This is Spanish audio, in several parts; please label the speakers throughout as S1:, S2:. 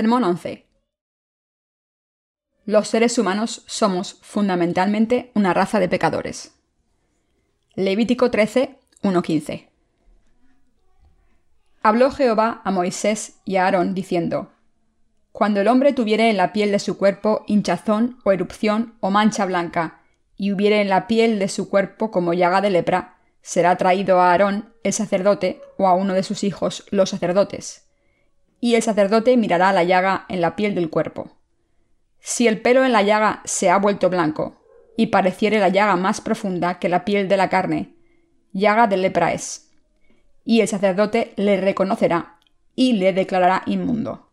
S1: Sermón 11. Los seres humanos somos fundamentalmente una raza de pecadores. Levítico 13, 1-15. Habló Jehová a Moisés y a Aarón diciendo, Cuando el hombre tuviere en la piel de su cuerpo hinchazón o erupción o mancha blanca, y hubiere en la piel de su cuerpo como llaga de lepra, será traído a Aarón, el sacerdote, o a uno de sus hijos, los sacerdotes. Y el sacerdote mirará la llaga en la piel del cuerpo. Si el pelo en la llaga se ha vuelto blanco, y pareciere la llaga más profunda que la piel de la carne, llaga de lepra es y el sacerdote le reconocerá y le declarará inmundo.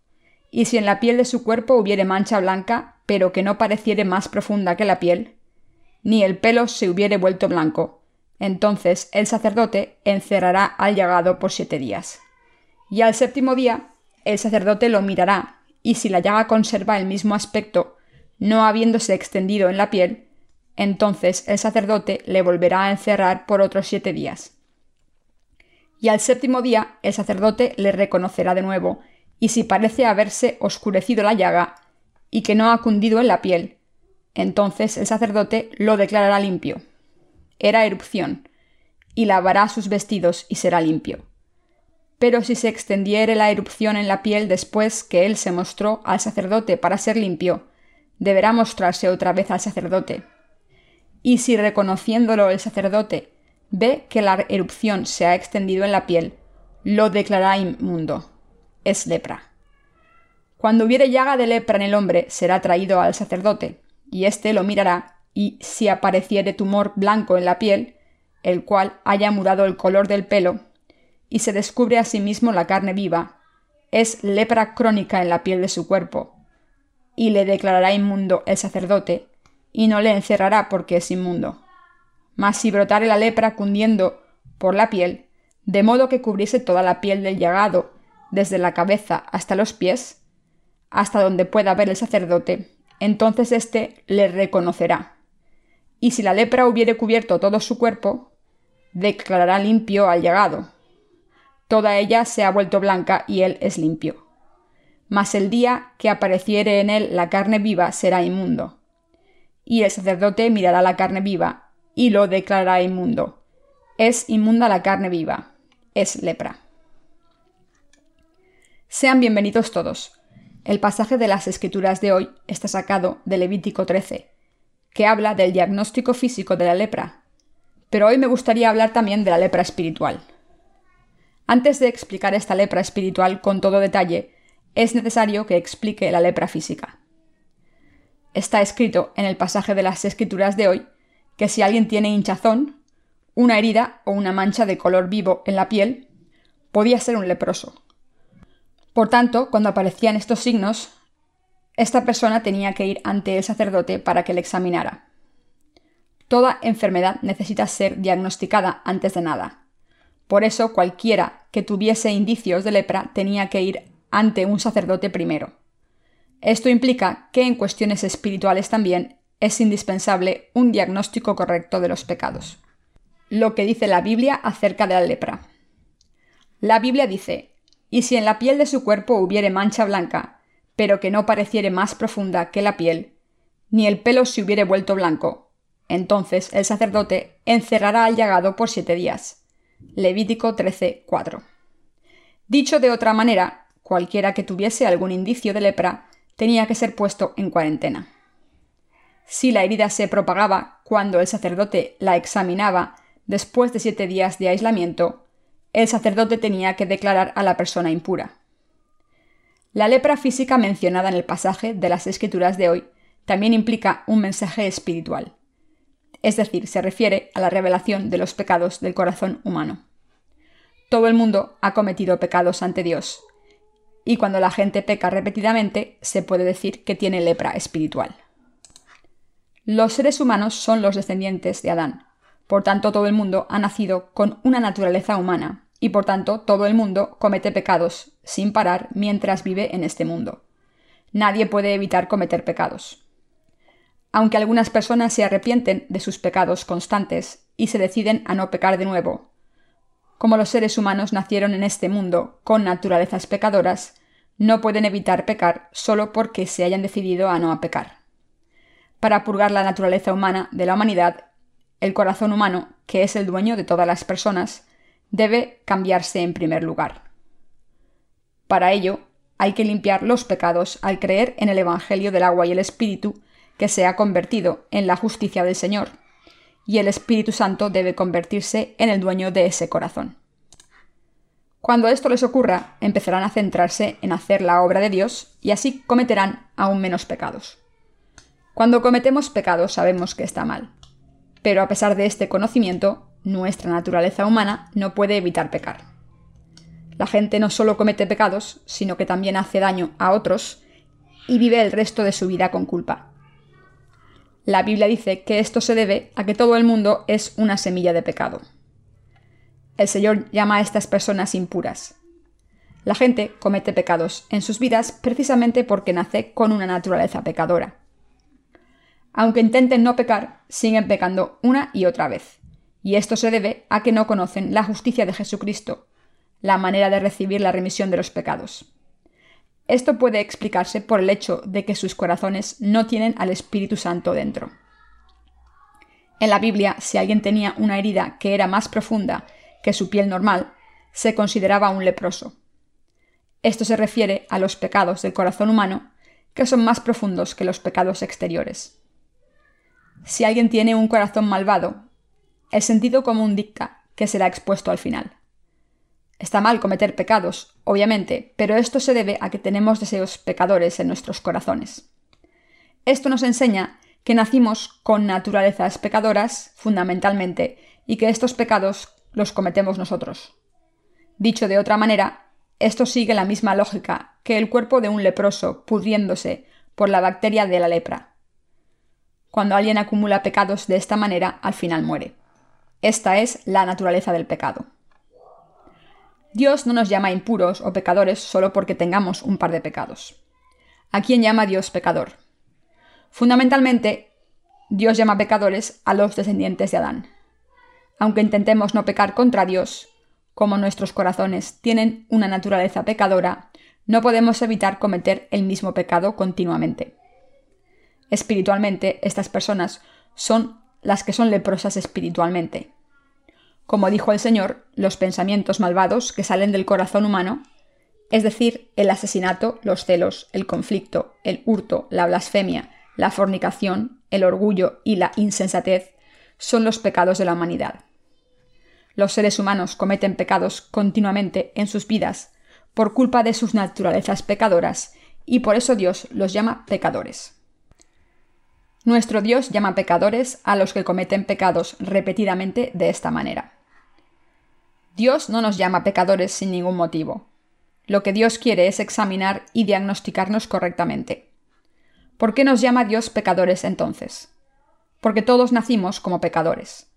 S1: Y si en la piel de su cuerpo hubiere mancha blanca, pero que no pareciere más profunda que la piel, ni el pelo se hubiere vuelto blanco, entonces el sacerdote encerrará al llagado por siete días. Y al séptimo día el sacerdote lo mirará, y si la llaga conserva el mismo aspecto, no habiéndose extendido en la piel, entonces el sacerdote le volverá a encerrar por otros siete días y al séptimo día el sacerdote le reconocerá de nuevo, y si parece haberse oscurecido la llaga, y que no ha cundido en la piel, entonces el sacerdote lo declarará limpio. Era erupción, y lavará sus vestidos y será limpio. Pero si se extendiere la erupción en la piel después que él se mostró al sacerdote para ser limpio, deberá mostrarse otra vez al sacerdote. Y si reconociéndolo el sacerdote ve que la erupción se ha extendido en la piel, lo declarará inmundo. Es lepra. Cuando hubiere llaga de lepra en el hombre, será traído al sacerdote, y éste lo mirará, y si apareciere tumor blanco en la piel, el cual haya mudado el color del pelo, y se descubre a sí mismo la carne viva, es lepra crónica en la piel de su cuerpo, y le declarará inmundo el sacerdote, y no le encerrará porque es inmundo mas si brotare la lepra cundiendo por la piel, de modo que cubriese toda la piel del llagado, desde la cabeza hasta los pies, hasta donde pueda ver el sacerdote, entonces éste le reconocerá. Y si la lepra hubiere cubierto todo su cuerpo, declarará limpio al llagado. Toda ella se ha vuelto blanca y él es limpio. Mas el día que apareciere en él la carne viva será inmundo. Y el sacerdote mirará la carne viva, y lo declarará inmundo. Es inmunda la carne viva. Es lepra. Sean bienvenidos todos. El pasaje de las Escrituras de hoy está sacado de Levítico 13, que habla del diagnóstico físico de la lepra. Pero hoy me gustaría hablar también de la lepra espiritual. Antes de explicar esta lepra espiritual con todo detalle, es necesario que explique la lepra física. Está escrito en el pasaje de las Escrituras de hoy que si alguien tiene hinchazón, una herida o una mancha de color vivo en la piel, podía ser un leproso. Por tanto, cuando aparecían estos signos, esta persona tenía que ir ante el sacerdote para que le examinara. Toda enfermedad necesita ser diagnosticada antes de nada. Por eso cualquiera que tuviese indicios de lepra tenía que ir ante un sacerdote primero. Esto implica que en cuestiones espirituales también es indispensable un diagnóstico correcto de los pecados. Lo que dice la Biblia acerca de la lepra. La Biblia dice, y si en la piel de su cuerpo hubiere mancha blanca, pero que no pareciere más profunda que la piel, ni el pelo se hubiere vuelto blanco, entonces el sacerdote encerrará al llagado por siete días. Levítico 13, 4. Dicho de otra manera, cualquiera que tuviese algún indicio de lepra tenía que ser puesto en cuarentena. Si la herida se propagaba cuando el sacerdote la examinaba después de siete días de aislamiento, el sacerdote tenía que declarar a la persona impura. La lepra física mencionada en el pasaje de las escrituras de hoy también implica un mensaje espiritual, es decir, se refiere a la revelación de los pecados del corazón humano. Todo el mundo ha cometido pecados ante Dios, y cuando la gente peca repetidamente se puede decir que tiene lepra espiritual. Los seres humanos son los descendientes de Adán. Por tanto, todo el mundo ha nacido con una naturaleza humana, y por tanto todo el mundo comete pecados sin parar mientras vive en este mundo. Nadie puede evitar cometer pecados. Aunque algunas personas se arrepienten de sus pecados constantes y se deciden a no pecar de nuevo, como los seres humanos nacieron en este mundo con naturalezas pecadoras, no pueden evitar pecar solo porque se hayan decidido a no pecar. Para purgar la naturaleza humana de la humanidad, el corazón humano, que es el dueño de todas las personas, debe cambiarse en primer lugar. Para ello, hay que limpiar los pecados al creer en el Evangelio del agua y el Espíritu, que se ha convertido en la justicia del Señor, y el Espíritu Santo debe convertirse en el dueño de ese corazón. Cuando esto les ocurra, empezarán a centrarse en hacer la obra de Dios y así cometerán aún menos pecados. Cuando cometemos pecados sabemos que está mal, pero a pesar de este conocimiento, nuestra naturaleza humana no puede evitar pecar. La gente no solo comete pecados, sino que también hace daño a otros y vive el resto de su vida con culpa. La Biblia dice que esto se debe a que todo el mundo es una semilla de pecado. El Señor llama a estas personas impuras. La gente comete pecados en sus vidas precisamente porque nace con una naturaleza pecadora. Aunque intenten no pecar, siguen pecando una y otra vez. Y esto se debe a que no conocen la justicia de Jesucristo, la manera de recibir la remisión de los pecados. Esto puede explicarse por el hecho de que sus corazones no tienen al Espíritu Santo dentro. En la Biblia, si alguien tenía una herida que era más profunda que su piel normal, se consideraba un leproso. Esto se refiere a los pecados del corazón humano, que son más profundos que los pecados exteriores. Si alguien tiene un corazón malvado, el sentido común dicta que será expuesto al final. Está mal cometer pecados, obviamente, pero esto se debe a que tenemos deseos pecadores en nuestros corazones. Esto nos enseña que nacimos con naturalezas pecadoras, fundamentalmente, y que estos pecados los cometemos nosotros. Dicho de otra manera, esto sigue la misma lógica que el cuerpo de un leproso pudriéndose por la bacteria de la lepra. Cuando alguien acumula pecados de esta manera, al final muere. Esta es la naturaleza del pecado. Dios no nos llama impuros o pecadores solo porque tengamos un par de pecados. ¿A quién llama Dios pecador? Fundamentalmente, Dios llama pecadores a los descendientes de Adán. Aunque intentemos no pecar contra Dios, como nuestros corazones tienen una naturaleza pecadora, no podemos evitar cometer el mismo pecado continuamente. Espiritualmente, estas personas son las que son leprosas espiritualmente. Como dijo el Señor, los pensamientos malvados que salen del corazón humano, es decir, el asesinato, los celos, el conflicto, el hurto, la blasfemia, la fornicación, el orgullo y la insensatez, son los pecados de la humanidad. Los seres humanos cometen pecados continuamente en sus vidas por culpa de sus naturalezas pecadoras y por eso Dios los llama pecadores. Nuestro Dios llama pecadores a los que cometen pecados repetidamente de esta manera. Dios no nos llama pecadores sin ningún motivo. Lo que Dios quiere es examinar y diagnosticarnos correctamente. ¿Por qué nos llama Dios pecadores entonces? Porque todos nacimos como pecadores.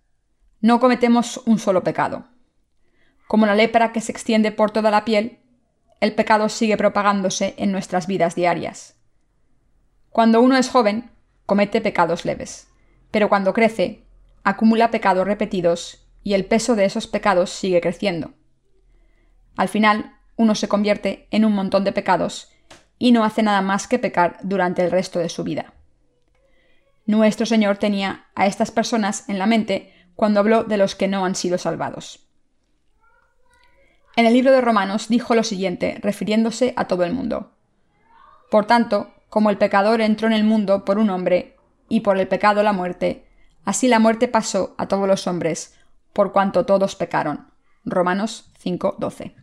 S1: No cometemos un solo pecado. Como la lepra que se extiende por toda la piel, el pecado sigue propagándose en nuestras vidas diarias. Cuando uno es joven, comete pecados leves, pero cuando crece, acumula pecados repetidos y el peso de esos pecados sigue creciendo. Al final, uno se convierte en un montón de pecados y no hace nada más que pecar durante el resto de su vida. Nuestro Señor tenía a estas personas en la mente cuando habló de los que no han sido salvados. En el libro de Romanos dijo lo siguiente, refiriéndose a todo el mundo. Por tanto, como el pecador entró en el mundo por un hombre, y por el pecado la muerte, así la muerte pasó a todos los hombres, por cuanto todos pecaron. Romanos 5:12.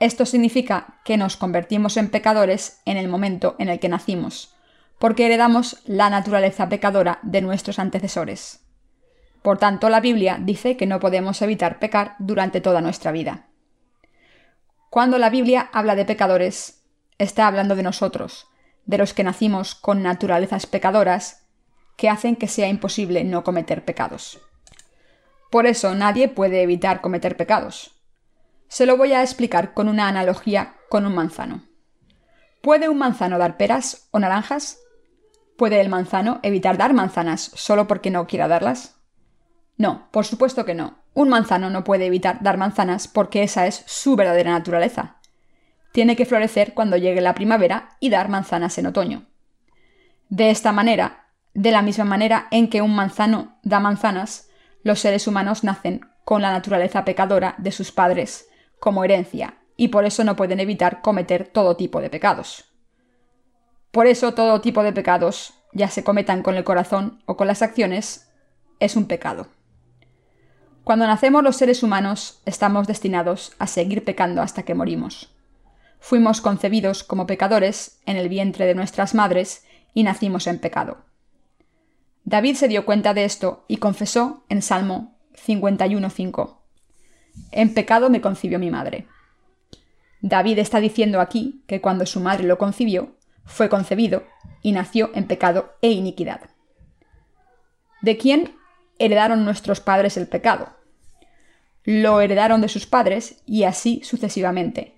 S1: Esto significa que nos convertimos en pecadores en el momento en el que nacimos, porque heredamos la naturaleza pecadora de nuestros antecesores. Por tanto, la Biblia dice que no podemos evitar pecar durante toda nuestra vida. Cuando la Biblia habla de pecadores, está hablando de nosotros, de los que nacimos con naturalezas pecadoras que hacen que sea imposible no cometer pecados. Por eso nadie puede evitar cometer pecados. Se lo voy a explicar con una analogía con un manzano. ¿Puede un manzano dar peras o naranjas? ¿Puede el manzano evitar dar manzanas solo porque no quiera darlas? No, por supuesto que no. Un manzano no puede evitar dar manzanas porque esa es su verdadera naturaleza. tiene que florecer cuando llegue la primavera y dar manzanas en otoño. De esta manera, de la misma manera en que un manzano da manzanas, los seres humanos nacen con la naturaleza pecadora de sus padres como herencia y por eso no pueden evitar cometer todo tipo de pecados. Por eso todo tipo de pecados, ya se cometan con el corazón o con las acciones, es un pecado. Cuando nacemos los seres humanos estamos destinados a seguir pecando hasta que morimos. Fuimos concebidos como pecadores en el vientre de nuestras madres y nacimos en pecado. David se dio cuenta de esto y confesó en Salmo 51.5. En pecado me concibió mi madre. David está diciendo aquí que cuando su madre lo concibió, fue concebido y nació en pecado e iniquidad. ¿De quién heredaron nuestros padres el pecado? Lo heredaron de sus padres y así sucesivamente.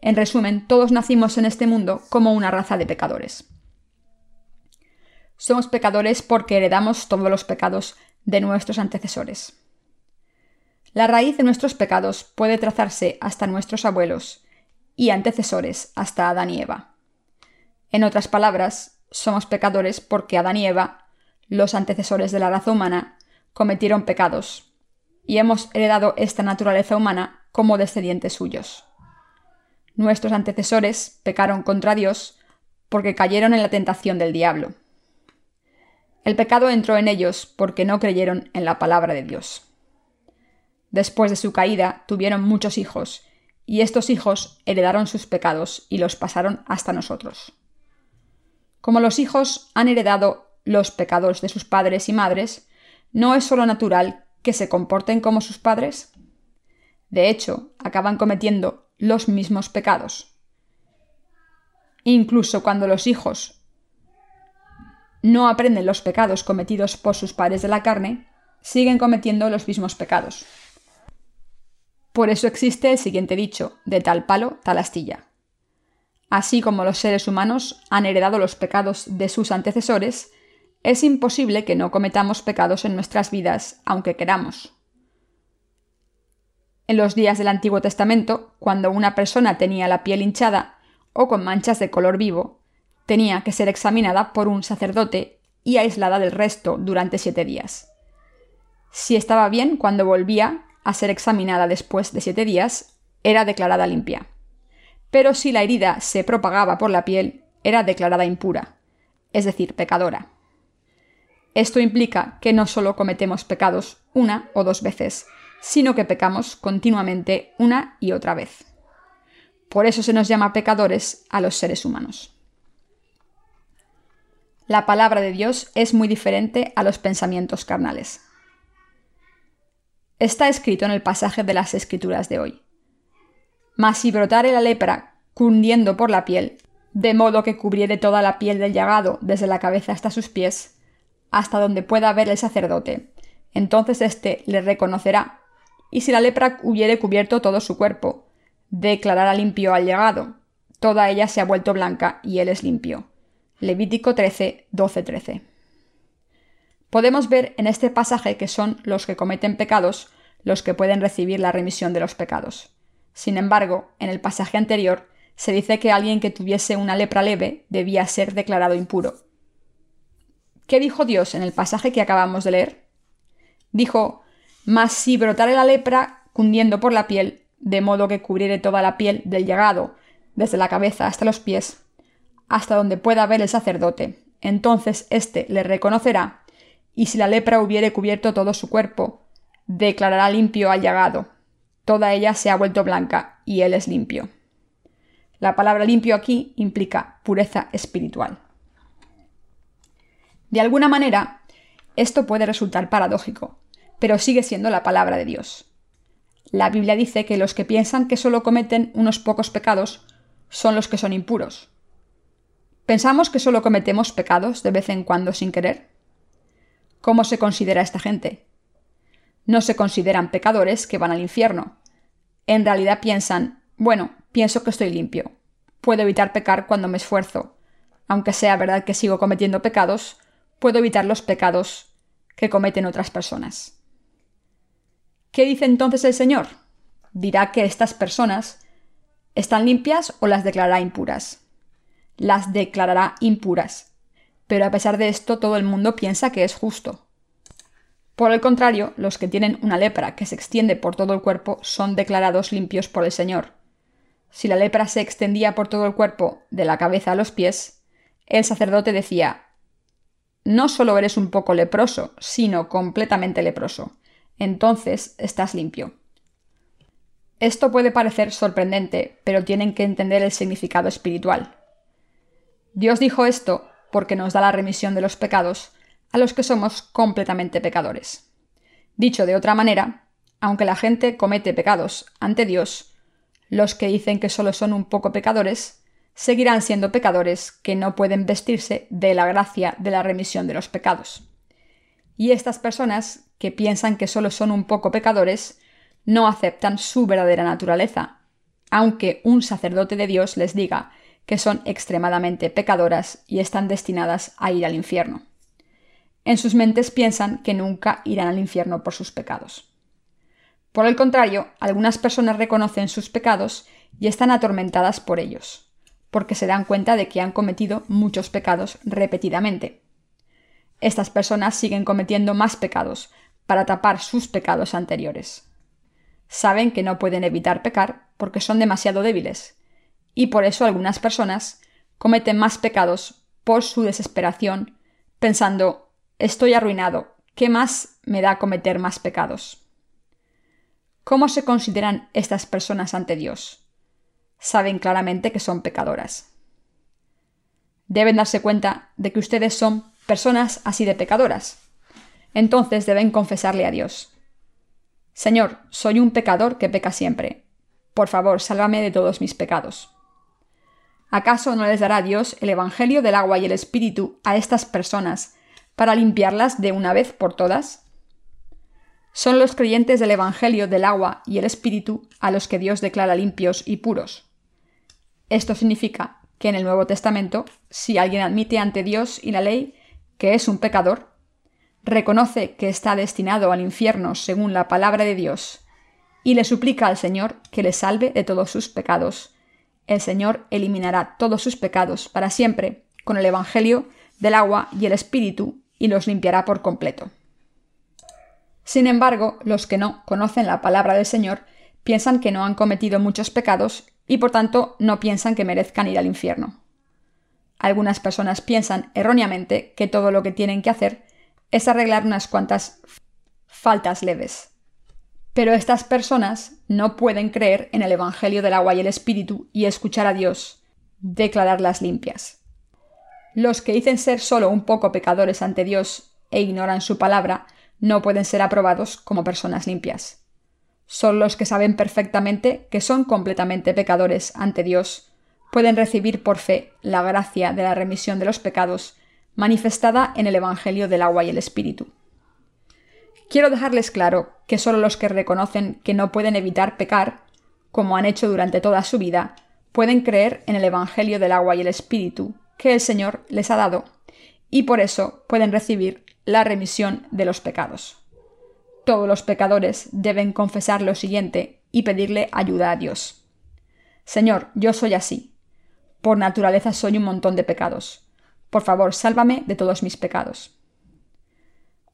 S1: En resumen, todos nacimos en este mundo como una raza de pecadores. Somos pecadores porque heredamos todos los pecados de nuestros antecesores. La raíz de nuestros pecados puede trazarse hasta nuestros abuelos y antecesores hasta Adán y Eva. En otras palabras, somos pecadores porque Adán y Eva, los antecesores de la raza humana, cometieron pecados, y hemos heredado esta naturaleza humana como descendientes suyos. Nuestros antecesores pecaron contra Dios porque cayeron en la tentación del diablo. El pecado entró en ellos porque no creyeron en la palabra de Dios. Después de su caída tuvieron muchos hijos, y estos hijos heredaron sus pecados y los pasaron hasta nosotros. Como los hijos han heredado los pecados de sus padres y madres, ¿no es solo natural que se comporten como sus padres? De hecho, acaban cometiendo los mismos pecados. Incluso cuando los hijos no aprenden los pecados cometidos por sus padres de la carne, siguen cometiendo los mismos pecados. Por eso existe el siguiente dicho, de tal palo, tal astilla. Así como los seres humanos han heredado los pecados de sus antecesores, es imposible que no cometamos pecados en nuestras vidas, aunque queramos. En los días del Antiguo Testamento, cuando una persona tenía la piel hinchada o con manchas de color vivo, tenía que ser examinada por un sacerdote y aislada del resto durante siete días. Si estaba bien cuando volvía a ser examinada después de siete días, era declarada limpia. Pero si la herida se propagaba por la piel, era declarada impura, es decir, pecadora. Esto implica que no solo cometemos pecados una o dos veces, sino que pecamos continuamente una y otra vez. Por eso se nos llama pecadores a los seres humanos. La palabra de Dios es muy diferente a los pensamientos carnales. Está escrito en el pasaje de las Escrituras de hoy. Mas si brotare la lepra cundiendo por la piel, de modo que cubriere toda la piel del llagado desde la cabeza hasta sus pies, hasta donde pueda ver el sacerdote, entonces éste le reconocerá, y si la lepra hubiere cubierto todo su cuerpo, declarará limpio al llagado, toda ella se ha vuelto blanca y él es limpio. Levítico 13, 12, 13. Podemos ver en este pasaje que son los que cometen pecados los que pueden recibir la remisión de los pecados. Sin embargo, en el pasaje anterior se dice que alguien que tuviese una lepra leve debía ser declarado impuro. ¿Qué dijo Dios en el pasaje que acabamos de leer? Dijo, Mas si brotare la lepra cundiendo por la piel, de modo que cubriere toda la piel del llegado, desde la cabeza hasta los pies, hasta donde pueda ver el sacerdote. Entonces éste le reconocerá, y si la lepra hubiere cubierto todo su cuerpo, declarará limpio al llagado. Toda ella se ha vuelto blanca, y él es limpio. La palabra limpio aquí implica pureza espiritual. De alguna manera, esto puede resultar paradójico, pero sigue siendo la palabra de Dios. La Biblia dice que los que piensan que solo cometen unos pocos pecados son los que son impuros. ¿Pensamos que solo cometemos pecados de vez en cuando sin querer? ¿Cómo se considera esta gente? No se consideran pecadores que van al infierno. En realidad piensan, bueno, pienso que estoy limpio. Puedo evitar pecar cuando me esfuerzo. Aunque sea verdad que sigo cometiendo pecados, puedo evitar los pecados que cometen otras personas. ¿Qué dice entonces el Señor? Dirá que estas personas ¿Están limpias o las declarará impuras? Las declarará impuras. Pero a pesar de esto, todo el mundo piensa que es justo. Por el contrario, los que tienen una lepra que se extiende por todo el cuerpo son declarados limpios por el Señor. Si la lepra se extendía por todo el cuerpo, de la cabeza a los pies, el sacerdote decía No solo eres un poco leproso, sino completamente leproso. Entonces estás limpio. Esto puede parecer sorprendente, pero tienen que entender el significado espiritual. Dios dijo esto porque nos da la remisión de los pecados a los que somos completamente pecadores. Dicho de otra manera, aunque la gente comete pecados ante Dios, los que dicen que solo son un poco pecadores, seguirán siendo pecadores que no pueden vestirse de la gracia de la remisión de los pecados. Y estas personas, que piensan que solo son un poco pecadores, no aceptan su verdadera naturaleza, aunque un sacerdote de Dios les diga que son extremadamente pecadoras y están destinadas a ir al infierno. En sus mentes piensan que nunca irán al infierno por sus pecados. Por el contrario, algunas personas reconocen sus pecados y están atormentadas por ellos, porque se dan cuenta de que han cometido muchos pecados repetidamente. Estas personas siguen cometiendo más pecados para tapar sus pecados anteriores saben que no pueden evitar pecar porque son demasiado débiles, y por eso algunas personas cometen más pecados por su desesperación, pensando estoy arruinado, ¿qué más me da cometer más pecados? ¿Cómo se consideran estas personas ante Dios? Saben claramente que son pecadoras. Deben darse cuenta de que ustedes son personas así de pecadoras. Entonces deben confesarle a Dios. Señor, soy un pecador que peca siempre. Por favor, sálvame de todos mis pecados. ¿Acaso no les dará Dios el Evangelio del agua y el Espíritu a estas personas para limpiarlas de una vez por todas? Son los creyentes del Evangelio del agua y el Espíritu a los que Dios declara limpios y puros. Esto significa que en el Nuevo Testamento, si alguien admite ante Dios y la ley que es un pecador, reconoce que está destinado al infierno según la palabra de Dios, y le suplica al Señor que le salve de todos sus pecados. El Señor eliminará todos sus pecados para siempre con el Evangelio del agua y el Espíritu y los limpiará por completo. Sin embargo, los que no conocen la palabra del Señor piensan que no han cometido muchos pecados y por tanto no piensan que merezcan ir al infierno. Algunas personas piensan erróneamente que todo lo que tienen que hacer es arreglar unas cuantas faltas leves. Pero estas personas no pueden creer en el Evangelio del agua y el Espíritu y escuchar a Dios, declararlas limpias. Los que dicen ser solo un poco pecadores ante Dios e ignoran su palabra no pueden ser aprobados como personas limpias. Son los que saben perfectamente que son completamente pecadores ante Dios, pueden recibir por fe la gracia de la remisión de los pecados manifestada en el Evangelio del agua y el Espíritu. Quiero dejarles claro que solo los que reconocen que no pueden evitar pecar, como han hecho durante toda su vida, pueden creer en el Evangelio del agua y el Espíritu que el Señor les ha dado, y por eso pueden recibir la remisión de los pecados. Todos los pecadores deben confesar lo siguiente y pedirle ayuda a Dios. Señor, yo soy así. Por naturaleza soy un montón de pecados por favor, sálvame de todos mis pecados.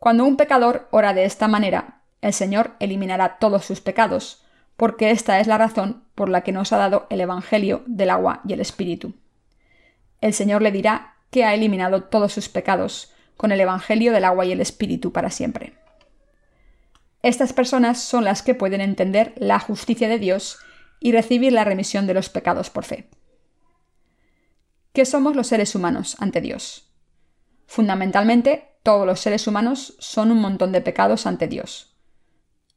S1: Cuando un pecador ora de esta manera, el Señor eliminará todos sus pecados, porque esta es la razón por la que nos ha dado el Evangelio del agua y el Espíritu. El Señor le dirá que ha eliminado todos sus pecados con el Evangelio del agua y el Espíritu para siempre. Estas personas son las que pueden entender la justicia de Dios y recibir la remisión de los pecados por fe. ¿Qué somos los seres humanos ante Dios? Fundamentalmente, todos los seres humanos son un montón de pecados ante Dios.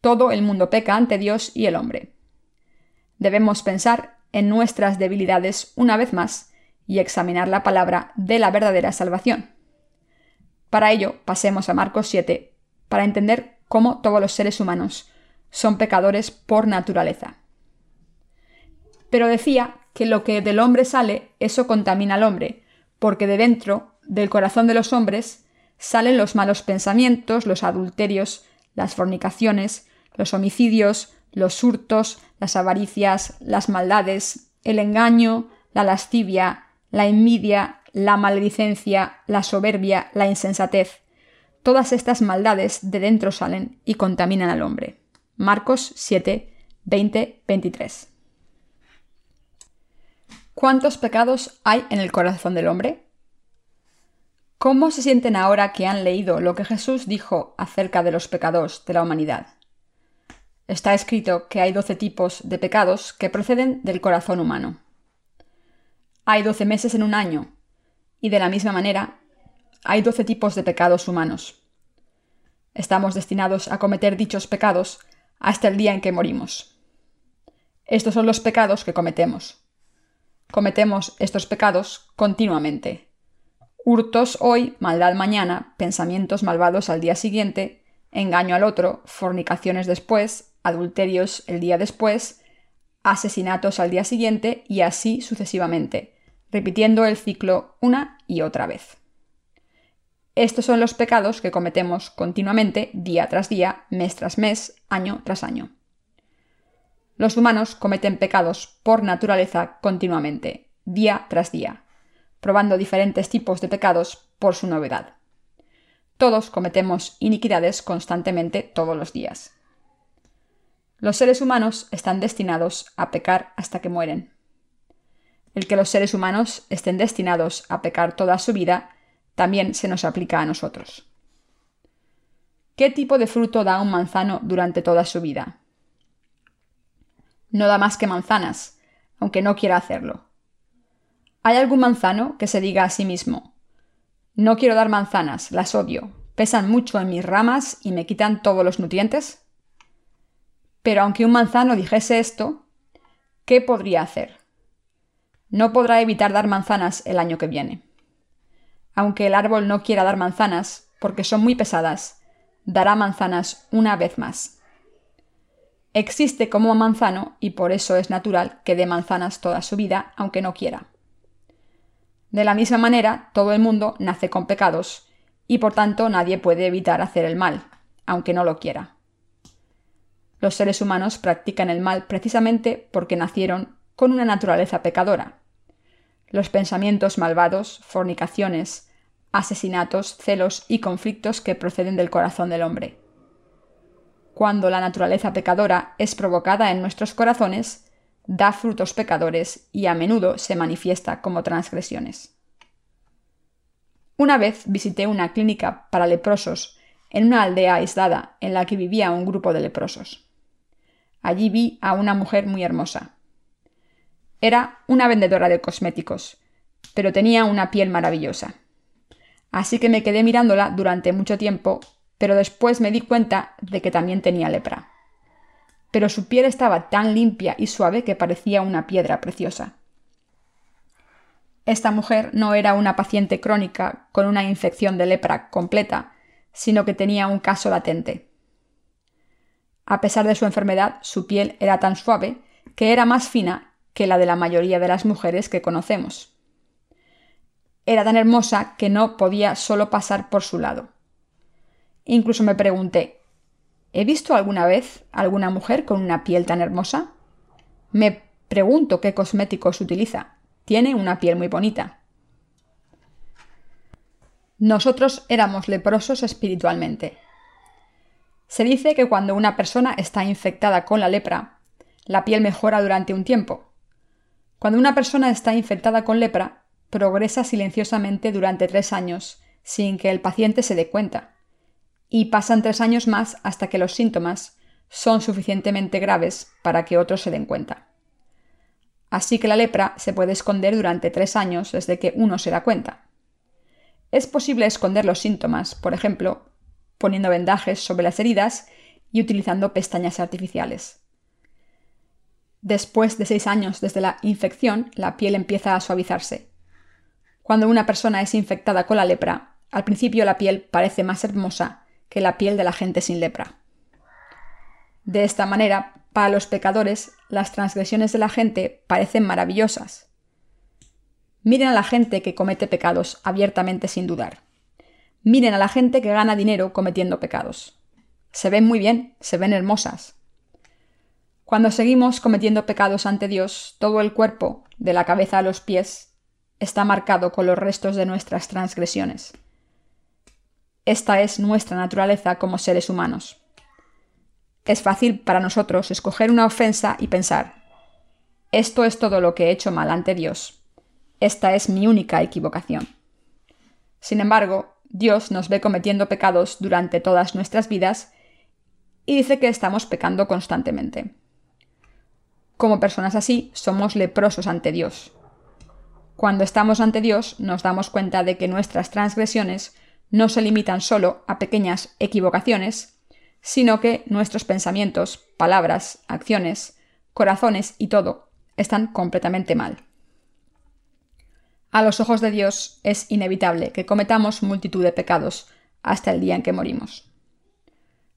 S1: Todo el mundo peca ante Dios y el hombre. Debemos pensar en nuestras debilidades una vez más y examinar la palabra de la verdadera salvación. Para ello, pasemos a Marcos 7 para entender cómo todos los seres humanos son pecadores por naturaleza. Pero decía que lo que del hombre sale, eso contamina al hombre, porque de dentro, del corazón de los hombres, salen los malos pensamientos, los adulterios, las fornicaciones, los homicidios, los hurtos, las avaricias, las maldades, el engaño, la lascivia, la envidia, la maledicencia, la soberbia, la insensatez. Todas estas maldades de dentro salen y contaminan al hombre. Marcos 7, 20, 23. ¿Cuántos pecados hay en el corazón del hombre? ¿Cómo se sienten ahora que han leído lo que Jesús dijo acerca de los pecados de la humanidad? Está escrito que hay doce tipos de pecados que proceden del corazón humano. Hay doce meses en un año, y de la misma manera, hay doce tipos de pecados humanos. Estamos destinados a cometer dichos pecados hasta el día en que morimos. Estos son los pecados que cometemos. Cometemos estos pecados continuamente. Hurtos hoy, maldad mañana, pensamientos malvados al día siguiente, engaño al otro, fornicaciones después, adulterios el día después, asesinatos al día siguiente y así sucesivamente, repitiendo el ciclo una y otra vez. Estos son los pecados que cometemos continuamente, día tras día, mes tras mes, año tras año. Los humanos cometen pecados por naturaleza continuamente, día tras día, probando diferentes tipos de pecados por su novedad. Todos cometemos iniquidades constantemente todos los días. Los seres humanos están destinados a pecar hasta que mueren. El que los seres humanos estén destinados a pecar toda su vida también se nos aplica a nosotros. ¿Qué tipo de fruto da un manzano durante toda su vida? No da más que manzanas, aunque no quiera hacerlo. ¿Hay algún manzano que se diga a sí mismo No quiero dar manzanas, las odio, pesan mucho en mis ramas y me quitan todos los nutrientes? Pero aunque un manzano dijese esto, ¿qué podría hacer? No podrá evitar dar manzanas el año que viene. Aunque el árbol no quiera dar manzanas, porque son muy pesadas, dará manzanas una vez más. Existe como manzano y por eso es natural que dé manzanas toda su vida, aunque no quiera. De la misma manera, todo el mundo nace con pecados, y por tanto nadie puede evitar hacer el mal, aunque no lo quiera. Los seres humanos practican el mal precisamente porque nacieron con una naturaleza pecadora. Los pensamientos malvados, fornicaciones, asesinatos, celos y conflictos que proceden del corazón del hombre. Cuando la naturaleza pecadora es provocada en nuestros corazones, da frutos pecadores y a menudo se manifiesta como transgresiones. Una vez visité una clínica para leprosos en una aldea aislada en la que vivía un grupo de leprosos. Allí vi a una mujer muy hermosa. Era una vendedora de cosméticos, pero tenía una piel maravillosa. Así que me quedé mirándola durante mucho tiempo, pero después me di cuenta de que también tenía lepra pero su piel estaba tan limpia y suave que parecía una piedra preciosa. Esta mujer no era una paciente crónica con una infección de lepra completa, sino que tenía un caso latente. A pesar de su enfermedad, su piel era tan suave que era más fina que la de la mayoría de las mujeres que conocemos. Era tan hermosa que no podía solo pasar por su lado. Incluso me pregunté, ¿He visto alguna vez alguna mujer con una piel tan hermosa? Me pregunto qué cosméticos utiliza. Tiene una piel muy bonita. Nosotros éramos leprosos espiritualmente. Se dice que cuando una persona está infectada con la lepra, la piel mejora durante un tiempo. Cuando una persona está infectada con lepra, progresa silenciosamente durante tres años, sin que el paciente se dé cuenta y pasan tres años más hasta que los síntomas son suficientemente graves para que otros se den cuenta. Así que la lepra se puede esconder durante tres años desde que uno se da cuenta. Es posible esconder los síntomas, por ejemplo, poniendo vendajes sobre las heridas y utilizando pestañas artificiales. Después de seis años desde la infección, la piel empieza a suavizarse. Cuando una persona es infectada con la lepra, al principio la piel parece más hermosa que la piel de la gente sin lepra. De esta manera, para los pecadores, las transgresiones de la gente parecen maravillosas. Miren a la gente que comete pecados abiertamente sin dudar. Miren a la gente que gana dinero cometiendo pecados. Se ven muy bien, se ven hermosas. Cuando seguimos cometiendo pecados ante Dios, todo el cuerpo, de la cabeza a los pies, está marcado con los restos de nuestras transgresiones. Esta es nuestra naturaleza como seres humanos. Es fácil para nosotros escoger una ofensa y pensar, esto es todo lo que he hecho mal ante Dios. Esta es mi única equivocación. Sin embargo, Dios nos ve cometiendo pecados durante todas nuestras vidas y dice que estamos pecando constantemente. Como personas así, somos leprosos ante Dios. Cuando estamos ante Dios, nos damos cuenta de que nuestras transgresiones no se limitan solo a pequeñas equivocaciones, sino que nuestros pensamientos, palabras, acciones, corazones y todo están completamente mal. A los ojos de Dios es inevitable que cometamos multitud de pecados hasta el día en que morimos.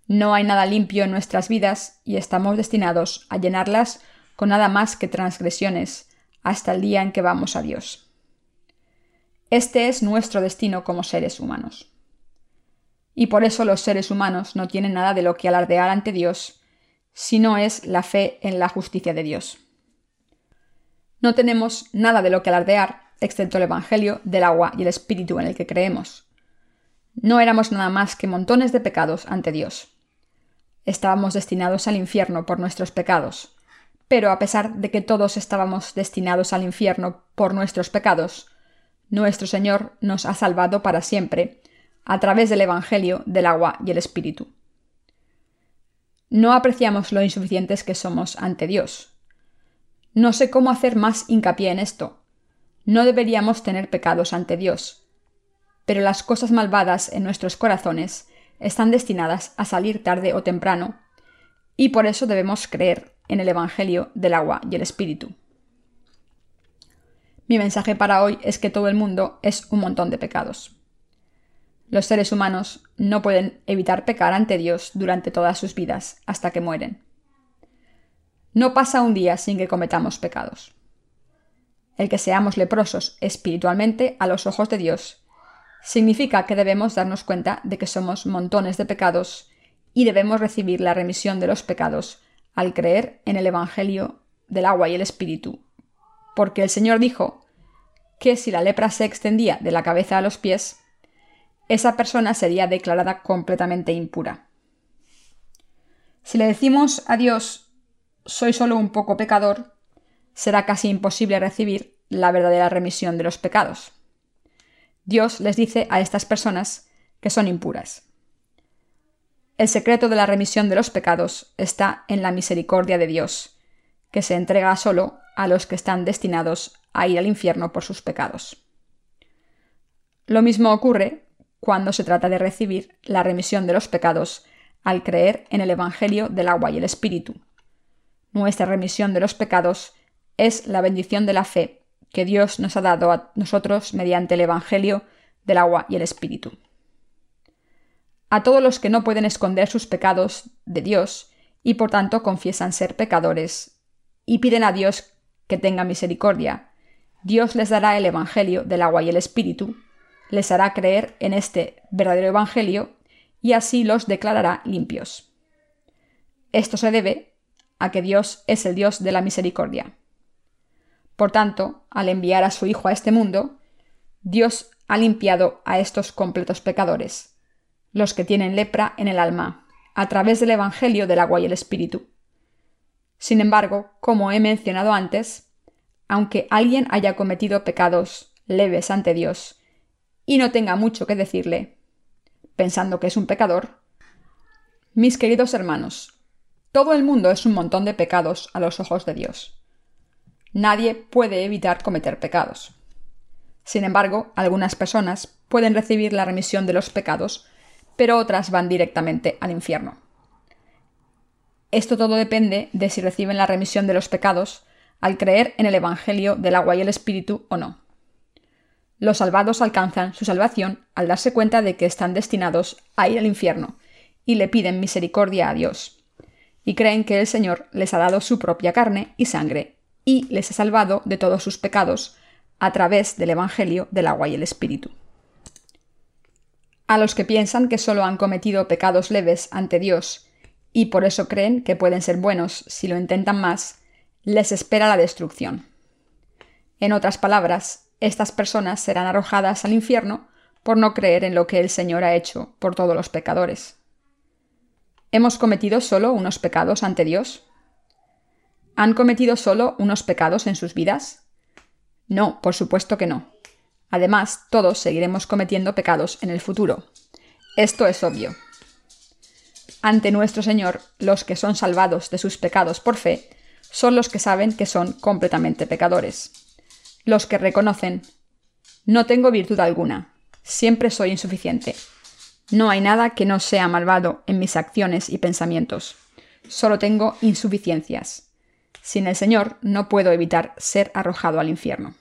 S1: No hay nada limpio en nuestras vidas y estamos destinados a llenarlas con nada más que transgresiones hasta el día en que vamos a Dios. Este es nuestro destino como seres humanos. Y por eso los seres humanos no tienen nada de lo que alardear ante Dios, si no es la fe en la justicia de Dios. No tenemos nada de lo que alardear, excepto el Evangelio del agua y el Espíritu en el que creemos. No éramos nada más que montones de pecados ante Dios. Estábamos destinados al infierno por nuestros pecados, pero a pesar de que todos estábamos destinados al infierno por nuestros pecados, nuestro Señor nos ha salvado para siempre, a través del Evangelio del agua y el Espíritu. No apreciamos lo insuficientes que somos ante Dios. No sé cómo hacer más hincapié en esto. No deberíamos tener pecados ante Dios. Pero las cosas malvadas en nuestros corazones están destinadas a salir tarde o temprano, y por eso debemos creer en el Evangelio del agua y el Espíritu. Mi mensaje para hoy es que todo el mundo es un montón de pecados. Los seres humanos no pueden evitar pecar ante Dios durante todas sus vidas hasta que mueren. No pasa un día sin que cometamos pecados. El que seamos leprosos espiritualmente a los ojos de Dios significa que debemos darnos cuenta de que somos montones de pecados y debemos recibir la remisión de los pecados al creer en el Evangelio del agua y el Espíritu. Porque el Señor dijo que si la lepra se extendía de la cabeza a los pies, esa persona sería declarada completamente impura. Si le decimos a Dios soy solo un poco pecador, será casi imposible recibir la verdadera remisión de los pecados. Dios les dice a estas personas que son impuras. El secreto de la remisión de los pecados está en la misericordia de Dios, que se entrega solo a los que están destinados a ir al infierno por sus pecados. Lo mismo ocurre cuando se trata de recibir la remisión de los pecados al creer en el Evangelio del agua y el Espíritu, nuestra remisión de los pecados es la bendición de la fe que Dios nos ha dado a nosotros mediante el Evangelio del agua y el Espíritu. A todos los que no pueden esconder sus pecados de Dios y por tanto confiesan ser pecadores y piden a Dios que tenga misericordia, Dios les dará el Evangelio del agua y el Espíritu, les hará creer en este verdadero Evangelio y así los declarará limpios. Esto se debe a que Dios es el Dios de la misericordia. Por tanto, al enviar a su Hijo a este mundo, Dios ha limpiado a estos completos pecadores, los que tienen lepra en el alma, a través del Evangelio del agua y el Espíritu. Sin embargo, como he mencionado antes, aunque alguien haya cometido pecados leves ante Dios y no tenga mucho que decirle, pensando que es un pecador, mis queridos hermanos, todo el mundo es un montón de pecados a los ojos de Dios. Nadie puede evitar cometer pecados. Sin embargo, algunas personas pueden recibir la remisión de los pecados, pero otras van directamente al infierno. Esto todo depende de si reciben la remisión de los pecados al creer en el Evangelio del agua y el Espíritu o no. Los salvados alcanzan su salvación al darse cuenta de que están destinados a ir al infierno y le piden misericordia a Dios y creen que el Señor les ha dado su propia carne y sangre, y les ha salvado de todos sus pecados a través del Evangelio del agua y el Espíritu. A los que piensan que solo han cometido pecados leves ante Dios y por eso creen que pueden ser buenos si lo intentan más, les espera la destrucción. En otras palabras, estas personas serán arrojadas al infierno por no creer en lo que el Señor ha hecho por todos los pecadores. ¿Hemos cometido solo unos pecados ante Dios? ¿Han cometido solo unos pecados en sus vidas? No, por supuesto que no. Además, todos seguiremos cometiendo pecados en el futuro. Esto es obvio. Ante nuestro Señor, los que son salvados de sus pecados por fe son los que saben que son completamente pecadores. Los que reconocen, no tengo virtud alguna, siempre soy insuficiente. No hay nada que no sea malvado en mis acciones y pensamientos. Solo tengo insuficiencias. Sin el Señor no puedo evitar ser arrojado al infierno.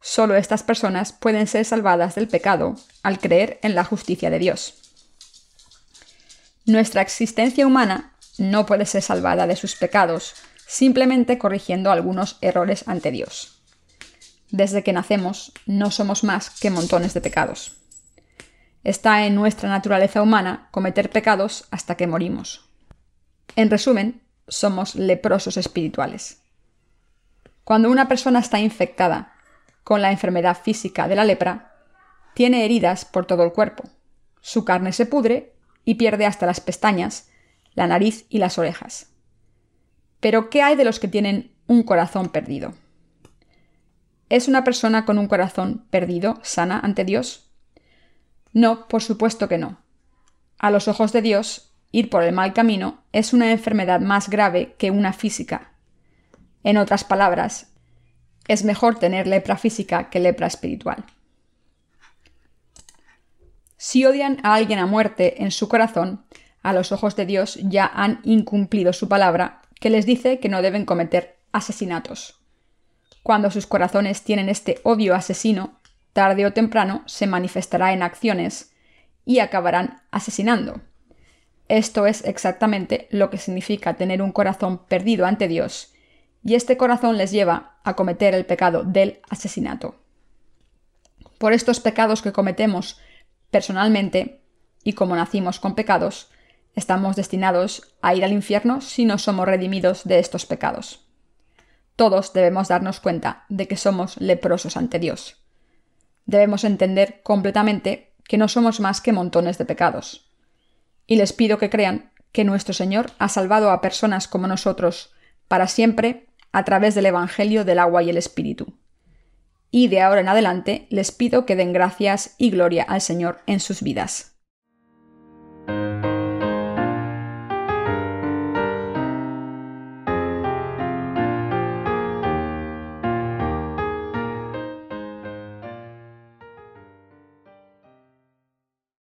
S1: Solo estas personas pueden ser salvadas del pecado al creer en la justicia de Dios. Nuestra existencia humana no puede ser salvada de sus pecados simplemente corrigiendo algunos errores ante Dios. Desde que nacemos no somos más que montones de pecados. Está en nuestra naturaleza humana cometer pecados hasta que morimos. En resumen, somos leprosos espirituales. Cuando una persona está infectada con la enfermedad física de la lepra, tiene heridas por todo el cuerpo. Su carne se pudre y pierde hasta las pestañas, la nariz y las orejas. Pero ¿qué hay de los que tienen un corazón perdido? ¿Es una persona con un corazón perdido sana ante Dios? No, por supuesto que no. A los ojos de Dios, ir por el mal camino es una enfermedad más grave que una física. En otras palabras, es mejor tener lepra física que lepra espiritual. Si odian a alguien a muerte en su corazón, a los ojos de Dios ya han incumplido su palabra que les dice que no deben cometer asesinatos. Cuando sus corazones tienen este odio asesino, tarde o temprano se manifestará en acciones y acabarán asesinando. Esto es exactamente lo que significa tener un corazón perdido ante Dios, y este corazón les lleva a cometer el pecado del asesinato. Por estos pecados que cometemos personalmente, y como nacimos con pecados, Estamos destinados a ir al infierno si no somos redimidos de estos pecados. Todos debemos darnos cuenta de que somos leprosos ante Dios. Debemos entender completamente que no somos más que montones de pecados. Y les pido que crean que nuestro Señor ha salvado a personas como nosotros para siempre a través del Evangelio del agua y el Espíritu y de ahora en adelante les pido que den gracias y gloria al Señor en sus vidas.